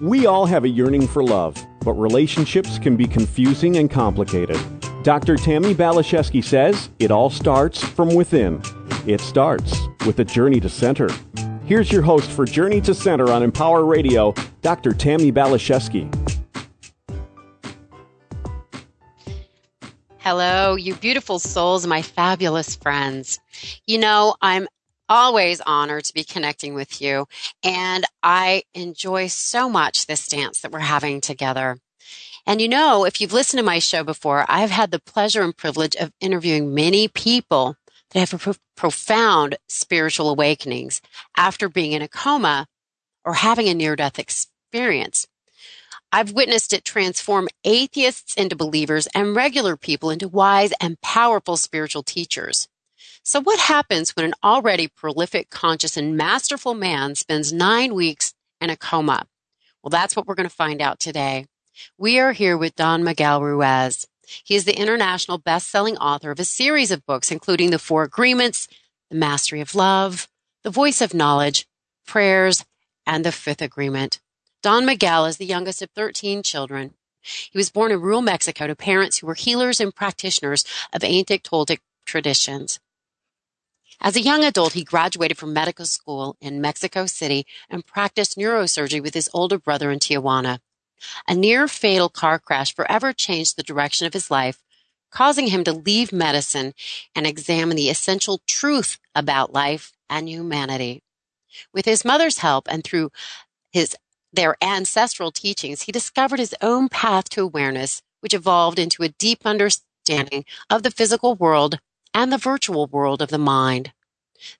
We all have a yearning for love, but relationships can be confusing and complicated. Dr. Tammy Balashevsky says it all starts from within. It starts with a journey to center. Here's your host for Journey to Center on Empower Radio, Dr. Tammy Balashevsky. Hello, you beautiful souls, my fabulous friends. You know, I'm always honored to be connecting with you. And I enjoy so much this dance that we're having together. And you know, if you've listened to my show before, I've had the pleasure and privilege of interviewing many people that have pro- profound spiritual awakenings after being in a coma or having a near death experience. I've witnessed it transform atheists into believers and regular people into wise and powerful spiritual teachers. So what happens when an already prolific, conscious, and masterful man spends nine weeks in a coma? Well, that's what we're going to find out today. We are here with Don Miguel Ruiz. He is the international best-selling author of a series of books, including The Four Agreements, The Mastery of Love, The Voice of Knowledge, Prayers, and The Fifth Agreement. Don Miguel is the youngest of 13 children. He was born in rural Mexico to parents who were healers and practitioners of ancient Toltec traditions. As a young adult, he graduated from medical school in Mexico City and practiced neurosurgery with his older brother in Tijuana. A near fatal car crash forever changed the direction of his life, causing him to leave medicine and examine the essential truth about life and humanity. With his mother's help and through his their ancestral teachings, he discovered his own path to awareness, which evolved into a deep understanding of the physical world and the virtual world of the mind.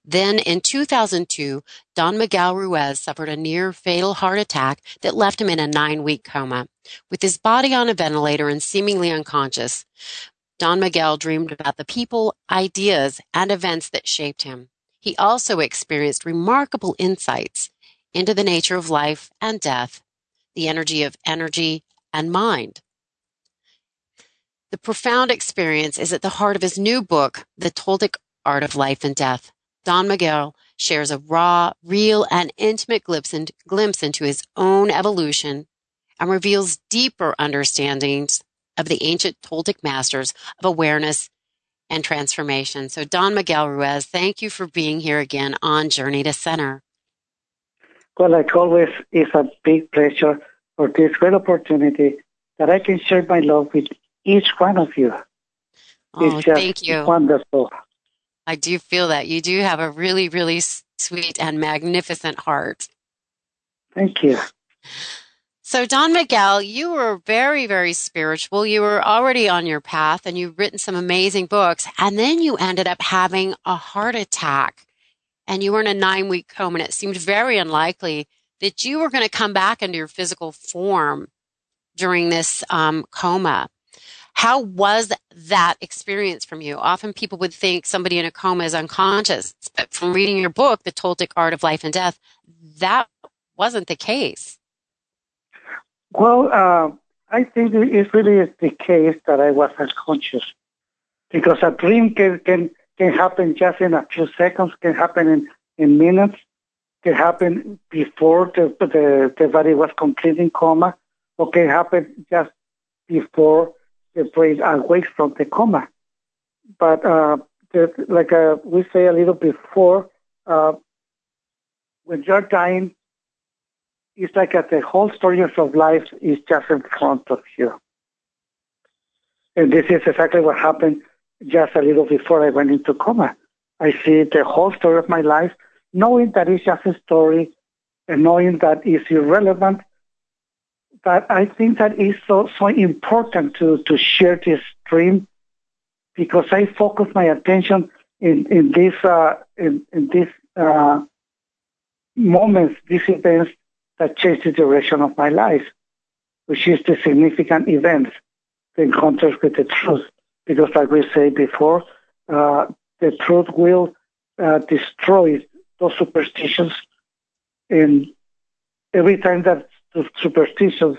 Then in 2002, Don Miguel Ruiz suffered a near fatal heart attack that left him in a nine week coma. With his body on a ventilator and seemingly unconscious, Don Miguel dreamed about the people, ideas, and events that shaped him. He also experienced remarkable insights into the nature of life and death, the energy of energy and mind. The profound experience is at the heart of his new book, The Toltec Art of Life and Death. Don Miguel shares a raw, real, and intimate glimpse, glimpse into his own evolution and reveals deeper understandings of the ancient Toltec masters of awareness and transformation. So, Don Miguel Ruiz, thank you for being here again on Journey to Center. Well, like always, it's a big pleasure for this great opportunity that I can share my love with each one of you. Oh, thank you. Wonderful. I do feel that you do have a really, really sweet and magnificent heart. Thank you. So, Don Miguel, you were very, very spiritual. You were already on your path and you've written some amazing books. And then you ended up having a heart attack and you were in a nine week coma. And it seemed very unlikely that you were going to come back into your physical form during this um, coma. How was that experience from you? Often people would think somebody in a coma is unconscious, but from reading your book, The Toltec Art of Life and Death, that wasn't the case. Well, uh, I think it really is the case that I was unconscious because a dream can, can, can happen just in a few seconds, can happen in, in minutes, can happen before the, the, the body was completely coma, or can happen just before the brain awakes from the coma. But uh, like uh, we say a little before, uh, when you're dying, it's like the whole story of life is just in front of you. And this is exactly what happened just a little before I went into coma. I see the whole story of my life, knowing that it's just a story and knowing that it's irrelevant but I think that is so, so important to, to share this dream because I focus my attention in, in this, uh, in, in this, uh, moments, these events that change the direction of my life, which is the significant events, the encounters with the truth. Because like we said before, uh, the truth will uh, destroy those superstitions and every time that superstitions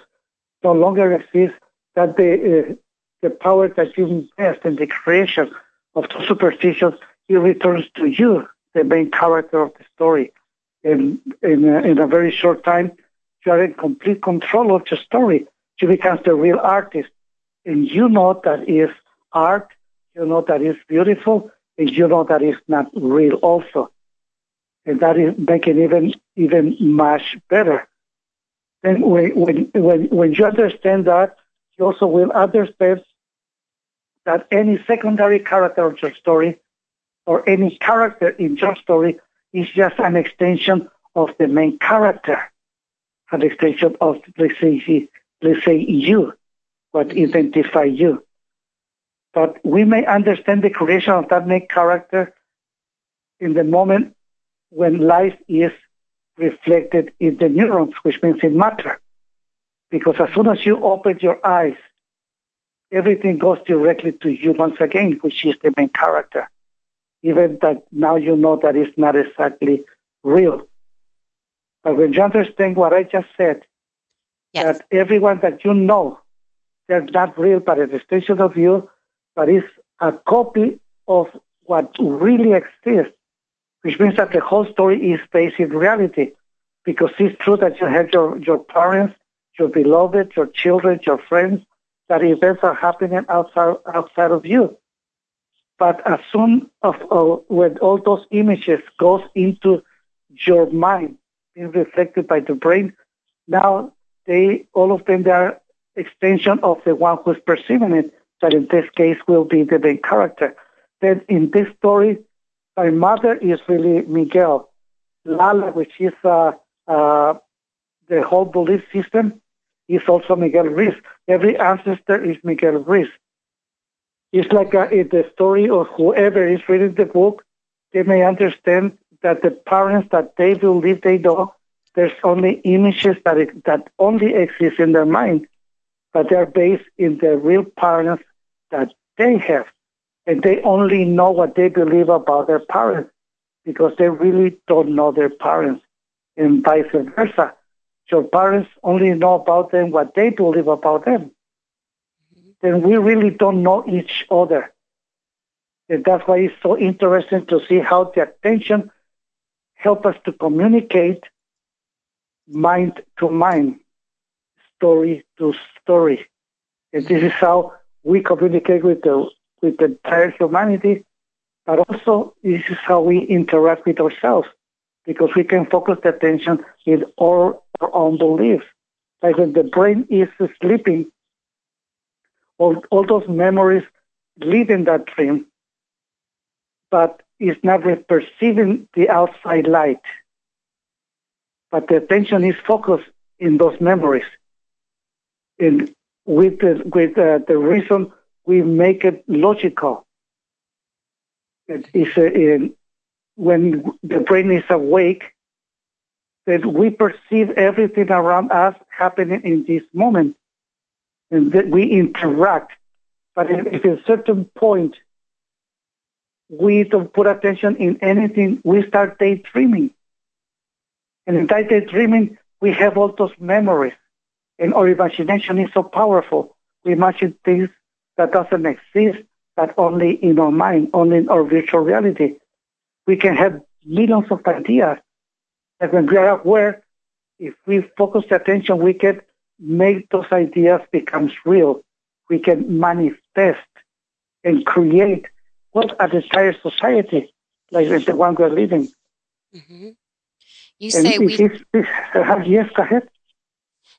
no longer exist, that the, uh, the power that you invest in the creation of the superstitions, it returns to you, the main character of the story. In, in, a, in a very short time, you are in complete control of your story. You become the real artist. And you know that is art, you know that is beautiful, and you know that is not real also. And that is making even even much better. Then when when when, you understand that, you also will understand that any secondary character of your story or any character in your story is just an extension of the main character, an extension of, let's say, let's say you, what identify you. But we may understand the creation of that main character in the moment when life is reflected in the neurons, which means in matter. Because as soon as you open your eyes, everything goes directly to you once again, which is the main character. Even that now you know that it's not exactly real. But when you understand what I just said, yes. that everyone that you know, they're not real, but an extension of you, but it's a copy of what really exists, which means that the whole story is based in reality. Because it's true that you have your, your parents, your beloved, your children, your friends, that events are happening outside, outside of you. But as soon as uh, when all those images goes into your mind, being reflected by the brain, now they all of them they are extension of the one who's perceiving it. That in this case will be the main character. Then in this story, my mother is really Miguel. Lala, which is uh, uh, the whole belief system, is also Miguel Ruiz. Every ancestor is Miguel Ruiz. It's like a, uh, the story of whoever is reading the book, they may understand that the parents that they believe they know, there's only images that it, that only exist in their mind, but they're based in the real parents that they have, and they only know what they believe about their parents because they really don't know their parents, and vice versa. Your parents only know about them what they believe about them. Then we really don't know each other. And that's why it's so interesting to see how the attention help us to communicate mind to mind, story to story. And this is how we communicate with the with the entire humanity, but also this is how we interact with ourselves because we can focus the attention in all our own beliefs. Like when the brain is sleeping, all, all those memories live in that dream, but is not perceiving the outside light. But the attention is focused in those memories. And with the, with uh, the reason we make it logical. It is uh, when the brain is awake, that we perceive everything around us happening in this moment, and that we interact. But if at a certain point we don't put attention in anything, we start daydreaming. And in that daydreaming, we have all those memories. And our imagination is so powerful. We imagine things that doesn't exist, but only in our mind, only in our virtual reality. We can have millions of ideas. And when we are aware, if we focus the attention, we can make those ideas become real. We can manifest and create what an entire society like the one we're living. Mm-hmm. You say we. Is, is, uh, yes, go ahead.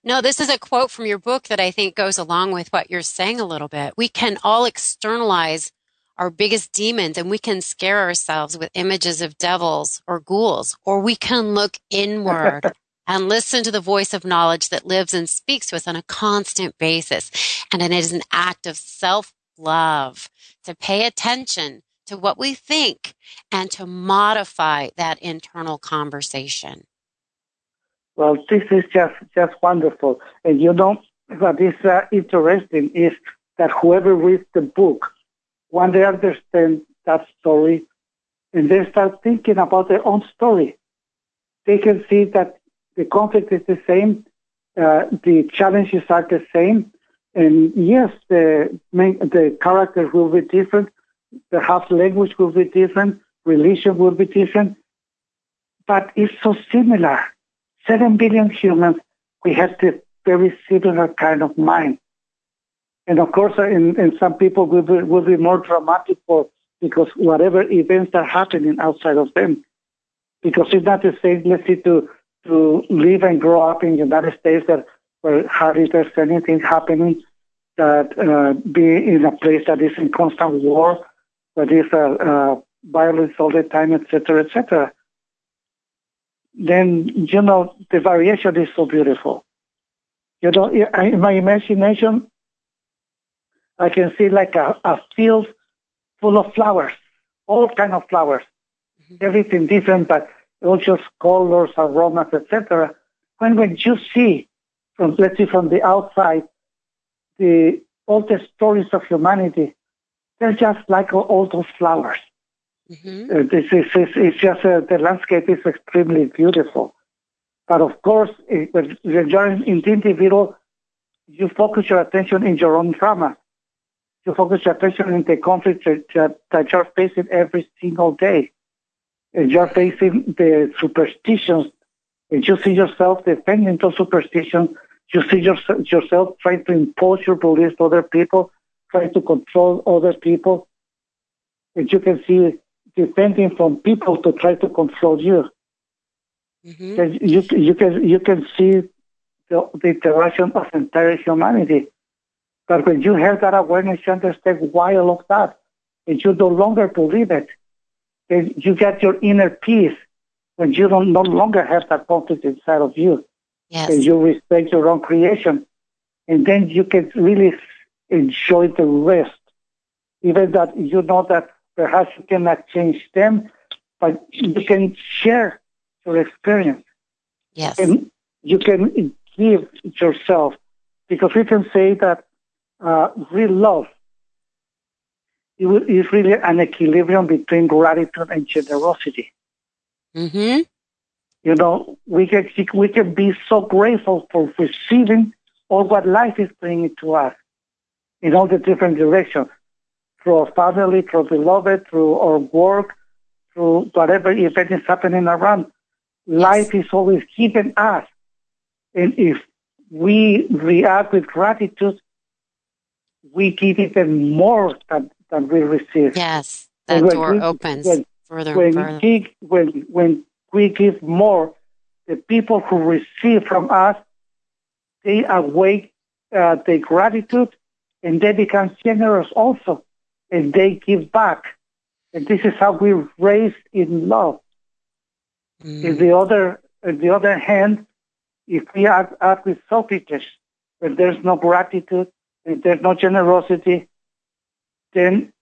No, this is a quote from your book that I think goes along with what you're saying a little bit. We can all externalize our biggest demons and we can scare ourselves with images of devils or ghouls, or we can look inward and listen to the voice of knowledge that lives and speaks to us on a constant basis. And it is an act of self love to pay attention to what we think and to modify that internal conversation. Well, this is just, just wonderful. And you know, what is uh, interesting is that whoever reads the book, when they understand that story and they start thinking about their own story, they can see that the conflict is the same, uh, the challenges are the same, and yes, the main, the characters will be different, perhaps language will be different, religion will be different, but it's so similar. Seven billion humans we have this very similar kind of mind. And of course, uh, in, in some people will be, will be more dramatic for because whatever events are happening outside of them. Because it's not the same, let's see, to, to live and grow up in the United States that where hardly there's anything happening, that uh, be in a place that is in constant war, where there's uh, uh, violence all the time, etc., etc. Then, you know, the variation is so beautiful. You know, in my imagination, I can see like a, a field full of flowers, all kind of flowers, mm-hmm. everything different, but all just colors, aromas, etc. When when you see from let's see from the outside the all the stories of humanity, they're just like all those flowers. Mm-hmm. Uh, this is it's, just uh, the landscape is extremely beautiful. But of course, it, when you're in the individual, you focus your attention in your own trauma. You focus your attention in the conflict that, that you're facing every single day. And you're facing the superstitions, and you see yourself defending those superstitions. You see your, yourself trying to impose your beliefs to other people, trying to control other people. And you can see defending from people to try to control you. Mm-hmm. You, you can you can see the, the interaction of entire humanity. But when you have that awareness, you understand why all of that, and you no longer believe it. Then you get your inner peace when you don't no longer have that conflict inside of you. Yes. And you respect your own creation. And then you can really enjoy the rest. Even that you know that perhaps you cannot change them, but you can share your experience. Yes. And you can give yourself because we can say that uh, real love is really an equilibrium between gratitude and generosity. Mm-hmm. You know, we can we can be so grateful for receiving all what life is bringing to us in all the different directions through our family, through beloved, through our work, through whatever event is happening around. Life is always given us. And if we react with gratitude, we give even more than, than we receive. Yes, that door we, opens when, further when further. We, when, when we give more, the people who receive from us, they awake uh, their gratitude and they become generous also, and they give back. And this is how we raise in love. Mm. In the other, on the other hand, if we act, act with selfishness, when there's no gratitude, if there's no generosity, then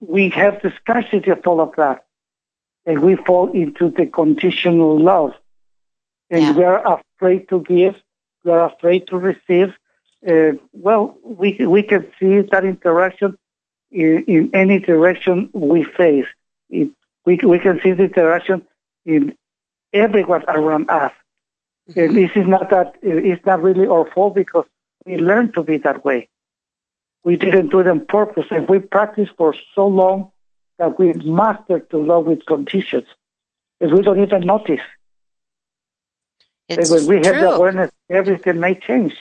we have the scarcity of all of that. And we fall into the conditional love. And yeah. we are afraid to give, we are afraid to receive. Uh, well, we, we can see that interaction in, in any direction we face. It, we, we can see the interaction in everyone around us. Mm-hmm. And this is not that, it's not really our fault because we learn to be that way. We didn't do it on purpose, and we practiced for so long that we mastered to love with conditions, and we don't even notice. It's and when we true. have the awareness, everything may change.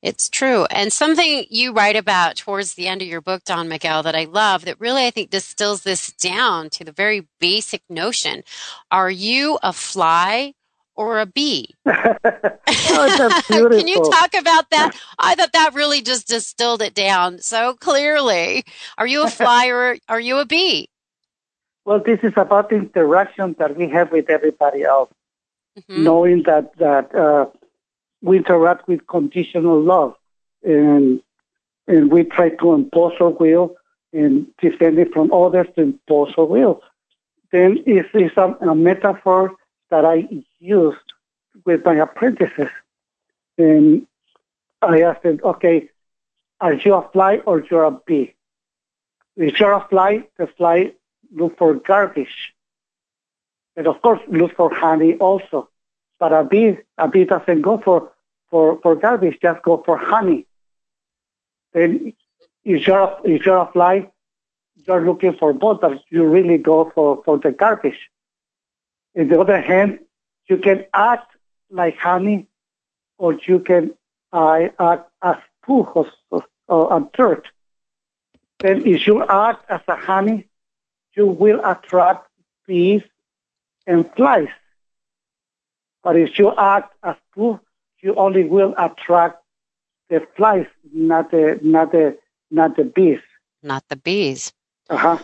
It's true. And something you write about towards the end of your book, Don Miguel, that I love, that really I think distills this down to the very basic notion. Are you a fly or a bee? oh, Can you talk about that? I thought that really just distilled it down so clearly. Are you a fly or are you a bee? Well, this is about the interaction that we have with everybody else, mm-hmm. knowing that that uh, we interact with conditional love, and and we try to impose our will and defend it from others to impose our will. Then it's, it's a, a metaphor that I used with my apprentices. And I asked them, okay, are you a fly or you're a bee? If you're a fly, the fly look for garbage. And of course, look for honey also. But a bee, a bee doesn't go for, for, for garbage, just go for honey. Then if you're a, if you're a fly, you're looking for both, but you really go for, for the garbage. On the other hand, you can act like honey, or you can uh, act as poo or, or dirt. Then if you act as a honey, you will attract bees and flies. But if you act as poo, you only will attract the flies, not the not the not the bees. Not the bees. Uh-huh.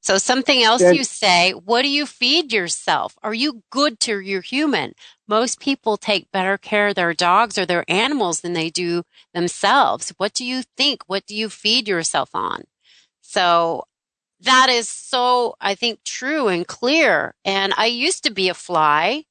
So something else Then- you say, what do you feed yourself? Are you good to your human? Most people take better care of their dogs or their animals than they do themselves. What do you think? What do you feed yourself on? So that is so, I think, true and clear. And I used to be a fly.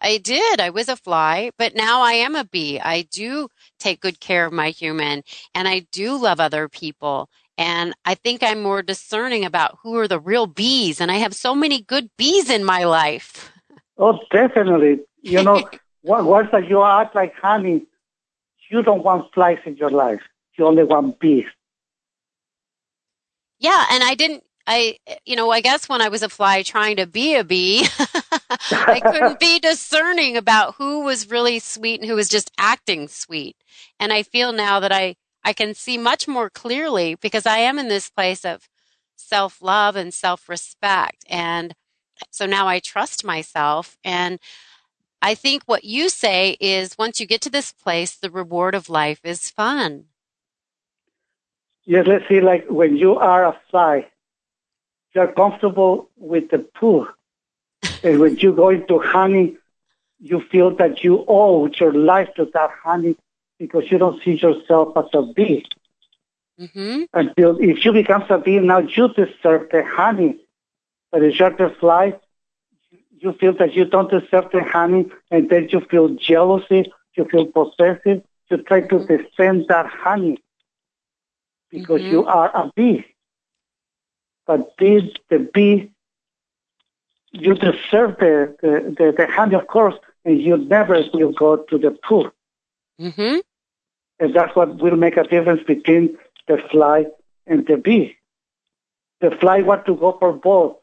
I did. I was a fly, but now I am a bee. I do take good care of my human and I do love other people. And I think I'm more discerning about who are the real bees. And I have so many good bees in my life. Oh, definitely. You know, on- once that you act like honey, you don't want flies in your life. You only want bees. Yeah. And I didn't, I, you know, I guess when I was a fly trying to be a bee, I couldn't be discerning about who was really sweet and who was just acting sweet. And I feel now that I, I can see much more clearly because I am in this place of self love and self respect. And so now I trust myself. And I think what you say is once you get to this place, the reward of life is fun. Yes, let's see, like when you are a fly, you're comfortable with the poo. And when you go into honey, you feel that you owe your life to that honey because you don't see yourself as a bee. hmm Until if you become a bee, now you deserve the honey. But if you're the fly, you feel that you don't deserve the honey, and then you feel jealousy, you feel possessive, you try to defend that honey because Mhm. you are a bee. But bee, the bee, you deserve the, the, the, the honey, of course, and you never will go to the pool. hmm And that's what will make a difference between the fly and the bee. The fly want to go for both.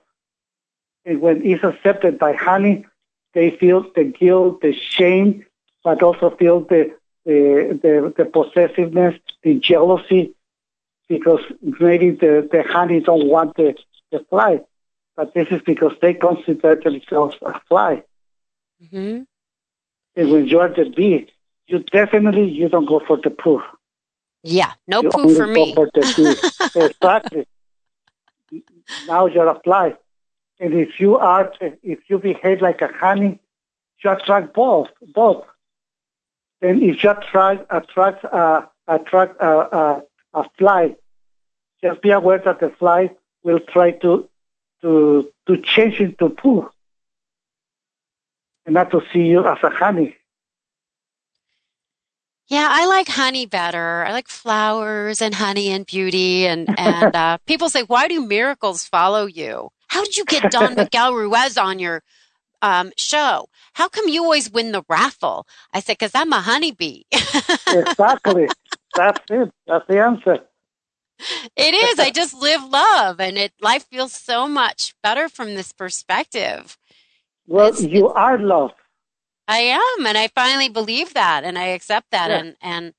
And when it's accepted by honey, they feel the guilt, the shame, but also feel the, the, the, the possessiveness, the jealousy, because maybe the, the honey don't want the, the fly. But this is because they consider themselves a fly. hmm And when you are the bee, you definitely you don't go for the poo. Yeah. No You poo for me. for exactly. Now you're a fly. And if you are, if you behave like a honey, you attract both, both. And if you attract, attract, uh, attract a, a, a fly, just be aware that the fly will try to, to, to change into poo. And not to see you as a honey. Yeah, I like honey better. I like flowers and honey and beauty. And, and uh, people say, why do miracles follow you? How did you get Don Miguel Ruiz on your um, show? How come you always win the raffle? I said, because I'm a honeybee. exactly. That's it. That's the answer. It is. I just live love, and it life feels so much better from this perspective. Well, It's- you are love. I am, and I finally believe that, and I accept that, Yeah. and and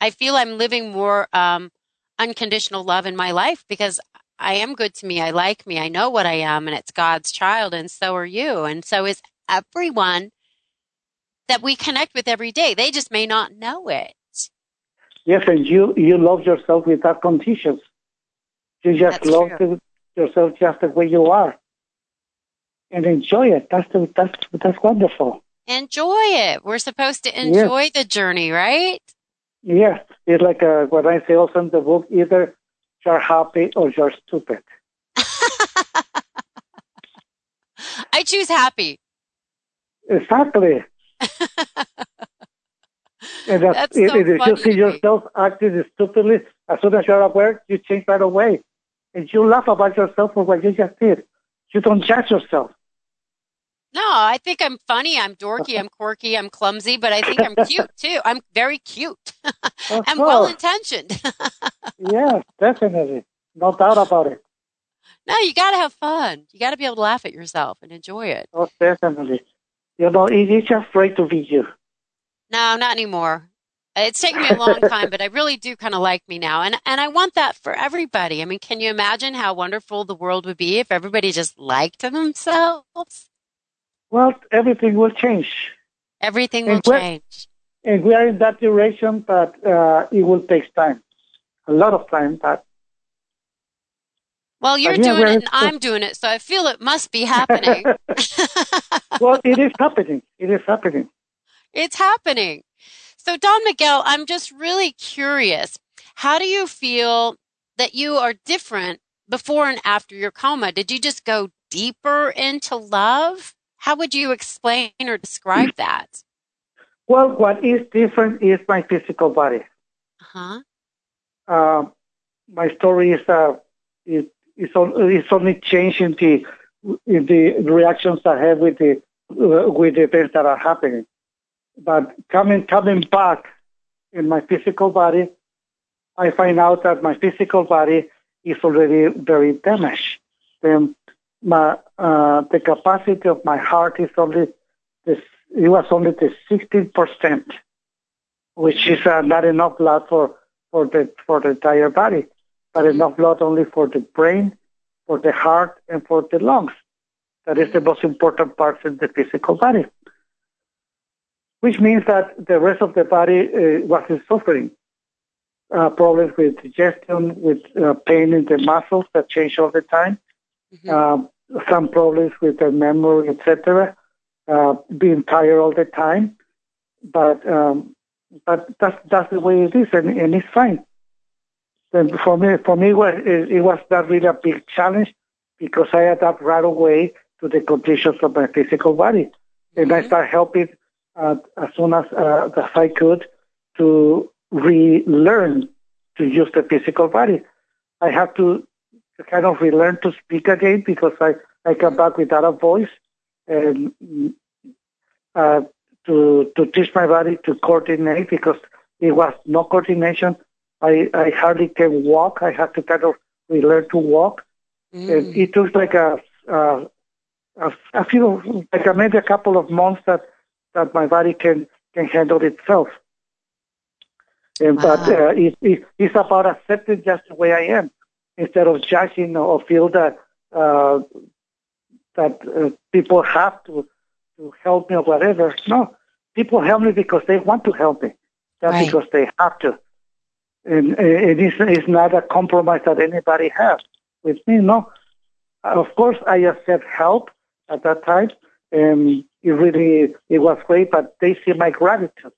I feel I'm living more um, unconditional love in my life because I am good to me. I like me. I know what I am, and it's God's child, and so are you, and so is everyone that we connect with every day. They just may not know it. Yes, and you you love yourself without conditions. You just That's love yourself just the way you are, and enjoy it. That's the, that's that's wonderful. Enjoy it. We're supposed to enjoy the journey, right? Yes, it's like uh, what I say also in the book: either you're happy or you're stupid. I choose happy. Exactly. and that's, so if you see yourself acting stupidly, as soon as you're aware, you change right away, and you laugh about yourself for what you just did. You don't judge yourself. No, I think I'm funny. I'm dorky. I'm quirky. I'm clumsy, but I think I'm cute too. I'm very cute. I'm well intentioned. Yes, definitely. No doubt about it. no, you got to have fun. You got to be able to laugh at yourself and enjoy it. Oh, definitely. You know, it is just great to be you. No, not anymore. It's taken me a long time, but I really do kind of like me now. And and I want that for everybody. I mean, can you imagine how wonderful the world would be if everybody just liked themselves? Well, everything will change. Everything will And change. And we are in that direction, but uh, it will take time. A lot of time, but Well, you're doing it and I'm doing it, so I feel it must be happening. well, it is happening. It is happening. It's happening. So, Don Miguel, I'm just really curious. How do you feel that you are different before and after your coma? Did you just go deeper into love? How would you explain or describe that? Well, what is different is my physical body. Huh? Uh, my story is uh, it, it's, on, it's only changing the in the reactions I have with the uh, with the events that are happening. But coming coming back in my physical body, I find out that my physical body is already very damaged. Then my uh, the capacity of my heart is only this. It was only the sixteen percent, which is uh, not enough blood for for the for the entire body, but enough blood only for the brain, for the heart, and for the lungs. That is the most important parts in the physical body. Which means that the rest of the body uh, was suffering. Uh, problems with digestion, with uh, pain in the muscles that change all the time, Mhm. um, some problems with the memory, etc. Uh, being tired all the time, but um, but that's that's the way it is, and, and it's fine. Then for me, for me, it, it was not really a big challenge because I adapt right away to the conditions of my physical body, and I Mhm. start helping uh, as soon as uh, as I could to relearn to use the physical body. I had to kind of relearn to speak again because I I come back without a voice, and uh, to to teach my body to coordinate because it was no coordination. I, I hardly can walk. I had to kind of relearn to walk. And Mm. it took like a, uh, a a few like a, maybe a couple of months that that my body can can handle itself. And but uh, it, it, it's about accepting just the way I am instead of judging or feel that uh, that uh, people have to to help me or whatever. No, people help me because they want to help me, not Right. because they have to. And, and it's, it's not a compromise that anybody has with me. No, of course I accept help at that time, and it really it was great. But they see my gratitude,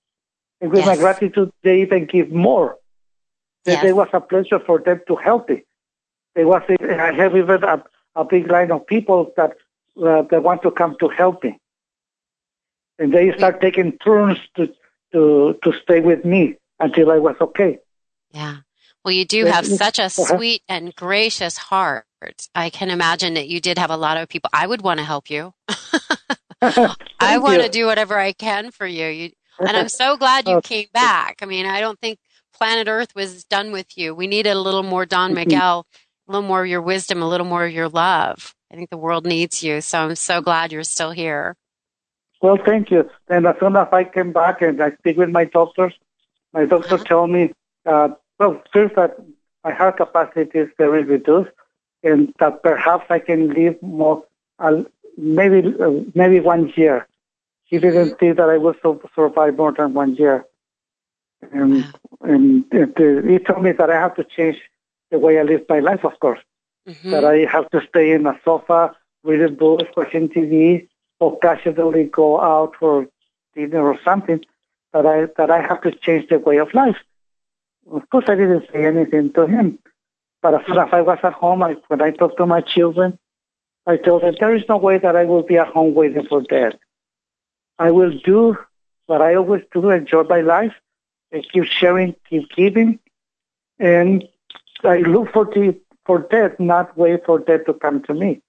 and with my gratitude, they even give more. Yes. It was a pleasure for them to help me. There was I have even a, a big line of people that uh, that want to come to help me, and they start taking turns to to to stay with me until I was okay. Yeah. Well, you do have such a Uh-huh. sweet and gracious heart. I can imagine that you did have a lot of people. I would want to help you. I want to do whatever I can for you. you and I'm so glad you Oh, came back. I mean, I don't think planet Earth was done with you. We needed a little more Don. Miguel, a little more of your wisdom, a little more of your love. I think the world needs you. So I'm so glad you're still here. Well, thank you. And as soon as I came back and I speak with my doctors, my doctor Uh-huh. told me, uh, well, first that my heart capacity is very reduced, and that perhaps I can live more, maybe uh, maybe one year. He didn't think that I would su- survive more than one year, and and uh, he told me that I have to change the way I live my life, of course Mhm. that I have to stay in a sofa, reading books, watching TV, occasionally go out for dinner or something. That I that I have to change the way of life. Of course, I didn't say anything to him, but as soon as I was at home, I, when I talked to my children, I told them there is no way that I will be at home waiting for death. I will do what I always do, enjoy my life, and keep sharing, keep giving, and I look for the for death, not wait for death to come to me.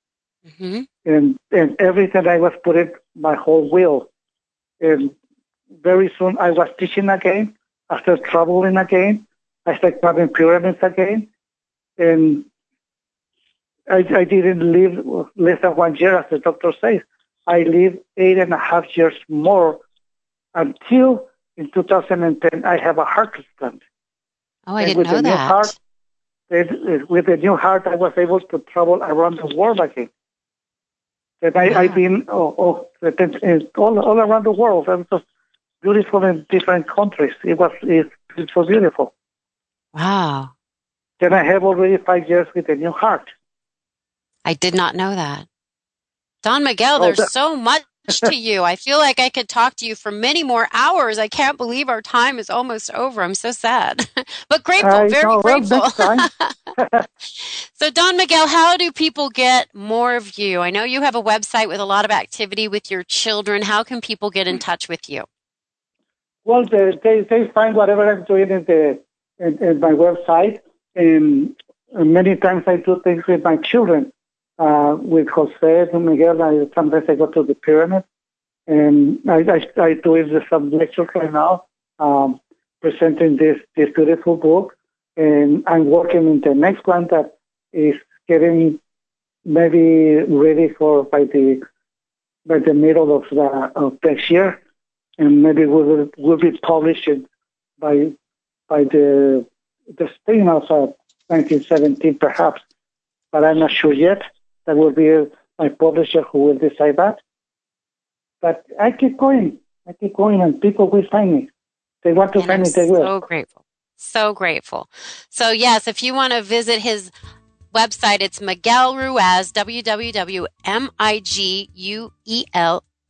Mhm. And and everything I was putting my whole will. And very soon I was teaching again. I started traveling again. I started having pyramids again. And I, I didn't live less than one year, as the doctor says. I lived eight and a half years more until in 2010, I have a heart transplant. Oh, I And didn't with know the new that. heart, it- with the new heart, I was able to travel around the world again. And I, I've Wow. been oh, oh, uh, all, all around the world. and just beautiful in different countries. It was it, it was beautiful. Wow. Then I have already five years with a new heart. I did not know that. Don Miguel, Oh, there's that- so much to you. I feel like I could talk to you for many more hours. I can't believe our time is almost over. I'm so sad, but grateful, I very grateful. so, Don Miguel, how do people get more of you? I know you have a website with a lot of activity with your children. How can people get in touch with you? Well, they, they, they find whatever I'm doing in, the, in, in my website. And many times I do things with my children. Uh, with Jose and Miguel, I, sometimes I go to the pyramid. And I, I, I do with some lectures right now, um, presenting this, this beautiful book. And I'm working in the next one that is getting maybe ready for by the by the middle of the of next year and maybe we will will be published by by the the spring of uh, 1917 perhaps, but I'm not sure yet. That will be my publisher who will decide that. But I keep going. I keep going, and people will find me. They want to And find I'm me. They will. so grateful. So grateful. So, yes, if you want to visit his website, it's Miguel Ruiz,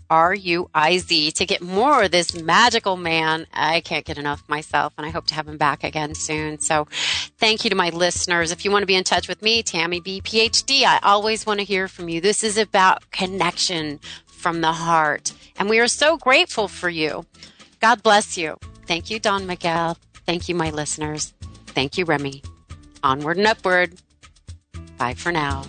www.m-i-g-u-e-l-r-u-i-z, to get more of this magical man. I can't get enough myself, and I hope to have him back again soon. So, thank you to my listeners. If you want to be in touch with me, Tammy B. PhD, I always want to hear from you. This is about connection from the heart, and we are so grateful for you. God bless you. Thank you, Don Miguel. Thank you, my listeners. Thank you, Remy. Onward and upward. Bye for now.